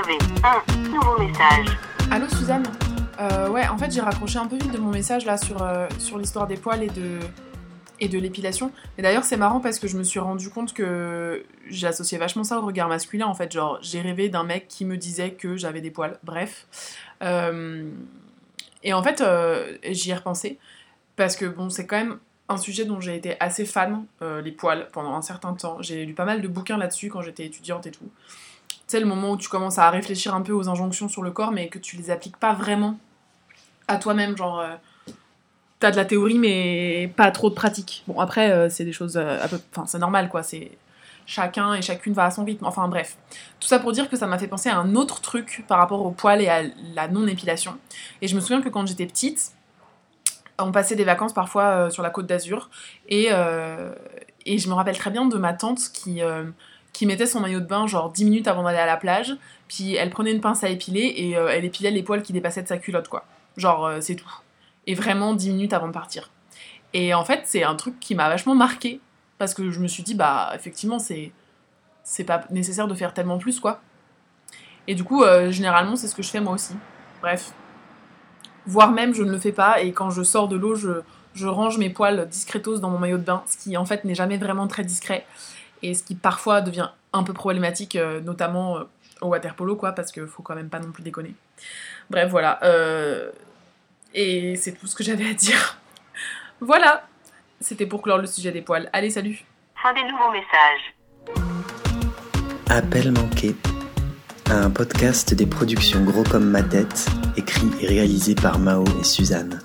avez un nouveau message. Allô Suzanne Euh, Ouais, en fait j'ai raccroché un peu vite de mon message là sur, euh, sur l'histoire des poils et de, et de l'épilation. Et d'ailleurs c'est marrant parce que je me suis rendu compte que j'ai associé vachement ça au regard masculin en fait. Genre j'ai rêvé d'un mec qui me disait que j'avais des poils. Bref. Euh, et en fait j'y ai repensé parce que bon c'est quand même un sujet dont j'ai été assez fan, les poils, pendant un certain temps. J'ai lu pas mal de bouquins là-dessus quand j'étais étudiante et tout. Sais, le moment où tu commences à réfléchir un peu aux injonctions sur le corps, mais que tu les appliques pas vraiment à toi-même, genre... euh, T'as de la théorie, mais pas trop de pratique. Bon, après, euh, c'est des choses euh. Enfin, c'est normal, quoi, c'est... Chacun et chacune va à son rythme. Enfin, bref. Tout ça pour dire que ça m'a fait penser à un autre truc par rapport aux poils et à la non-épilation. Et je me souviens que quand j'étais petite, on passait des vacances parfois sur la côte d'Azur et, et je me rappelle très bien de ma tante qui, qui mettait son maillot de bain genre 10 minutes avant d'aller à la plage, puis elle prenait une pince à épiler et euh, elle épilait les poils qui dépassaient de sa culotte quoi. Genre euh, c'est tout. Et vraiment 10 minutes avant de partir. Et en fait c'est un truc qui m'a vachement marqué parce que je me suis dit bah effectivement c'est c'est pas nécessaire de faire tellement plus quoi. Et du coup euh, généralement c'est ce que je fais moi aussi. Bref voire même je ne le fais pas et quand je sors de l'eau je, je range mes poils discretos dans mon maillot de bain ce qui en fait n'est jamais vraiment très discret et ce qui parfois devient un peu problématique euh, notamment euh, au water polo quoi parce qu'il faut quand même pas non plus déconner bref voilà euh, et c'est tout ce que j'avais à dire voilà c'était pour clore le sujet des poils allez salut Fin des nouveaux messages. Appel manqué. Un podcast des productions Gros comme ma tête, écrit et réalisé par Mao et Suzanne.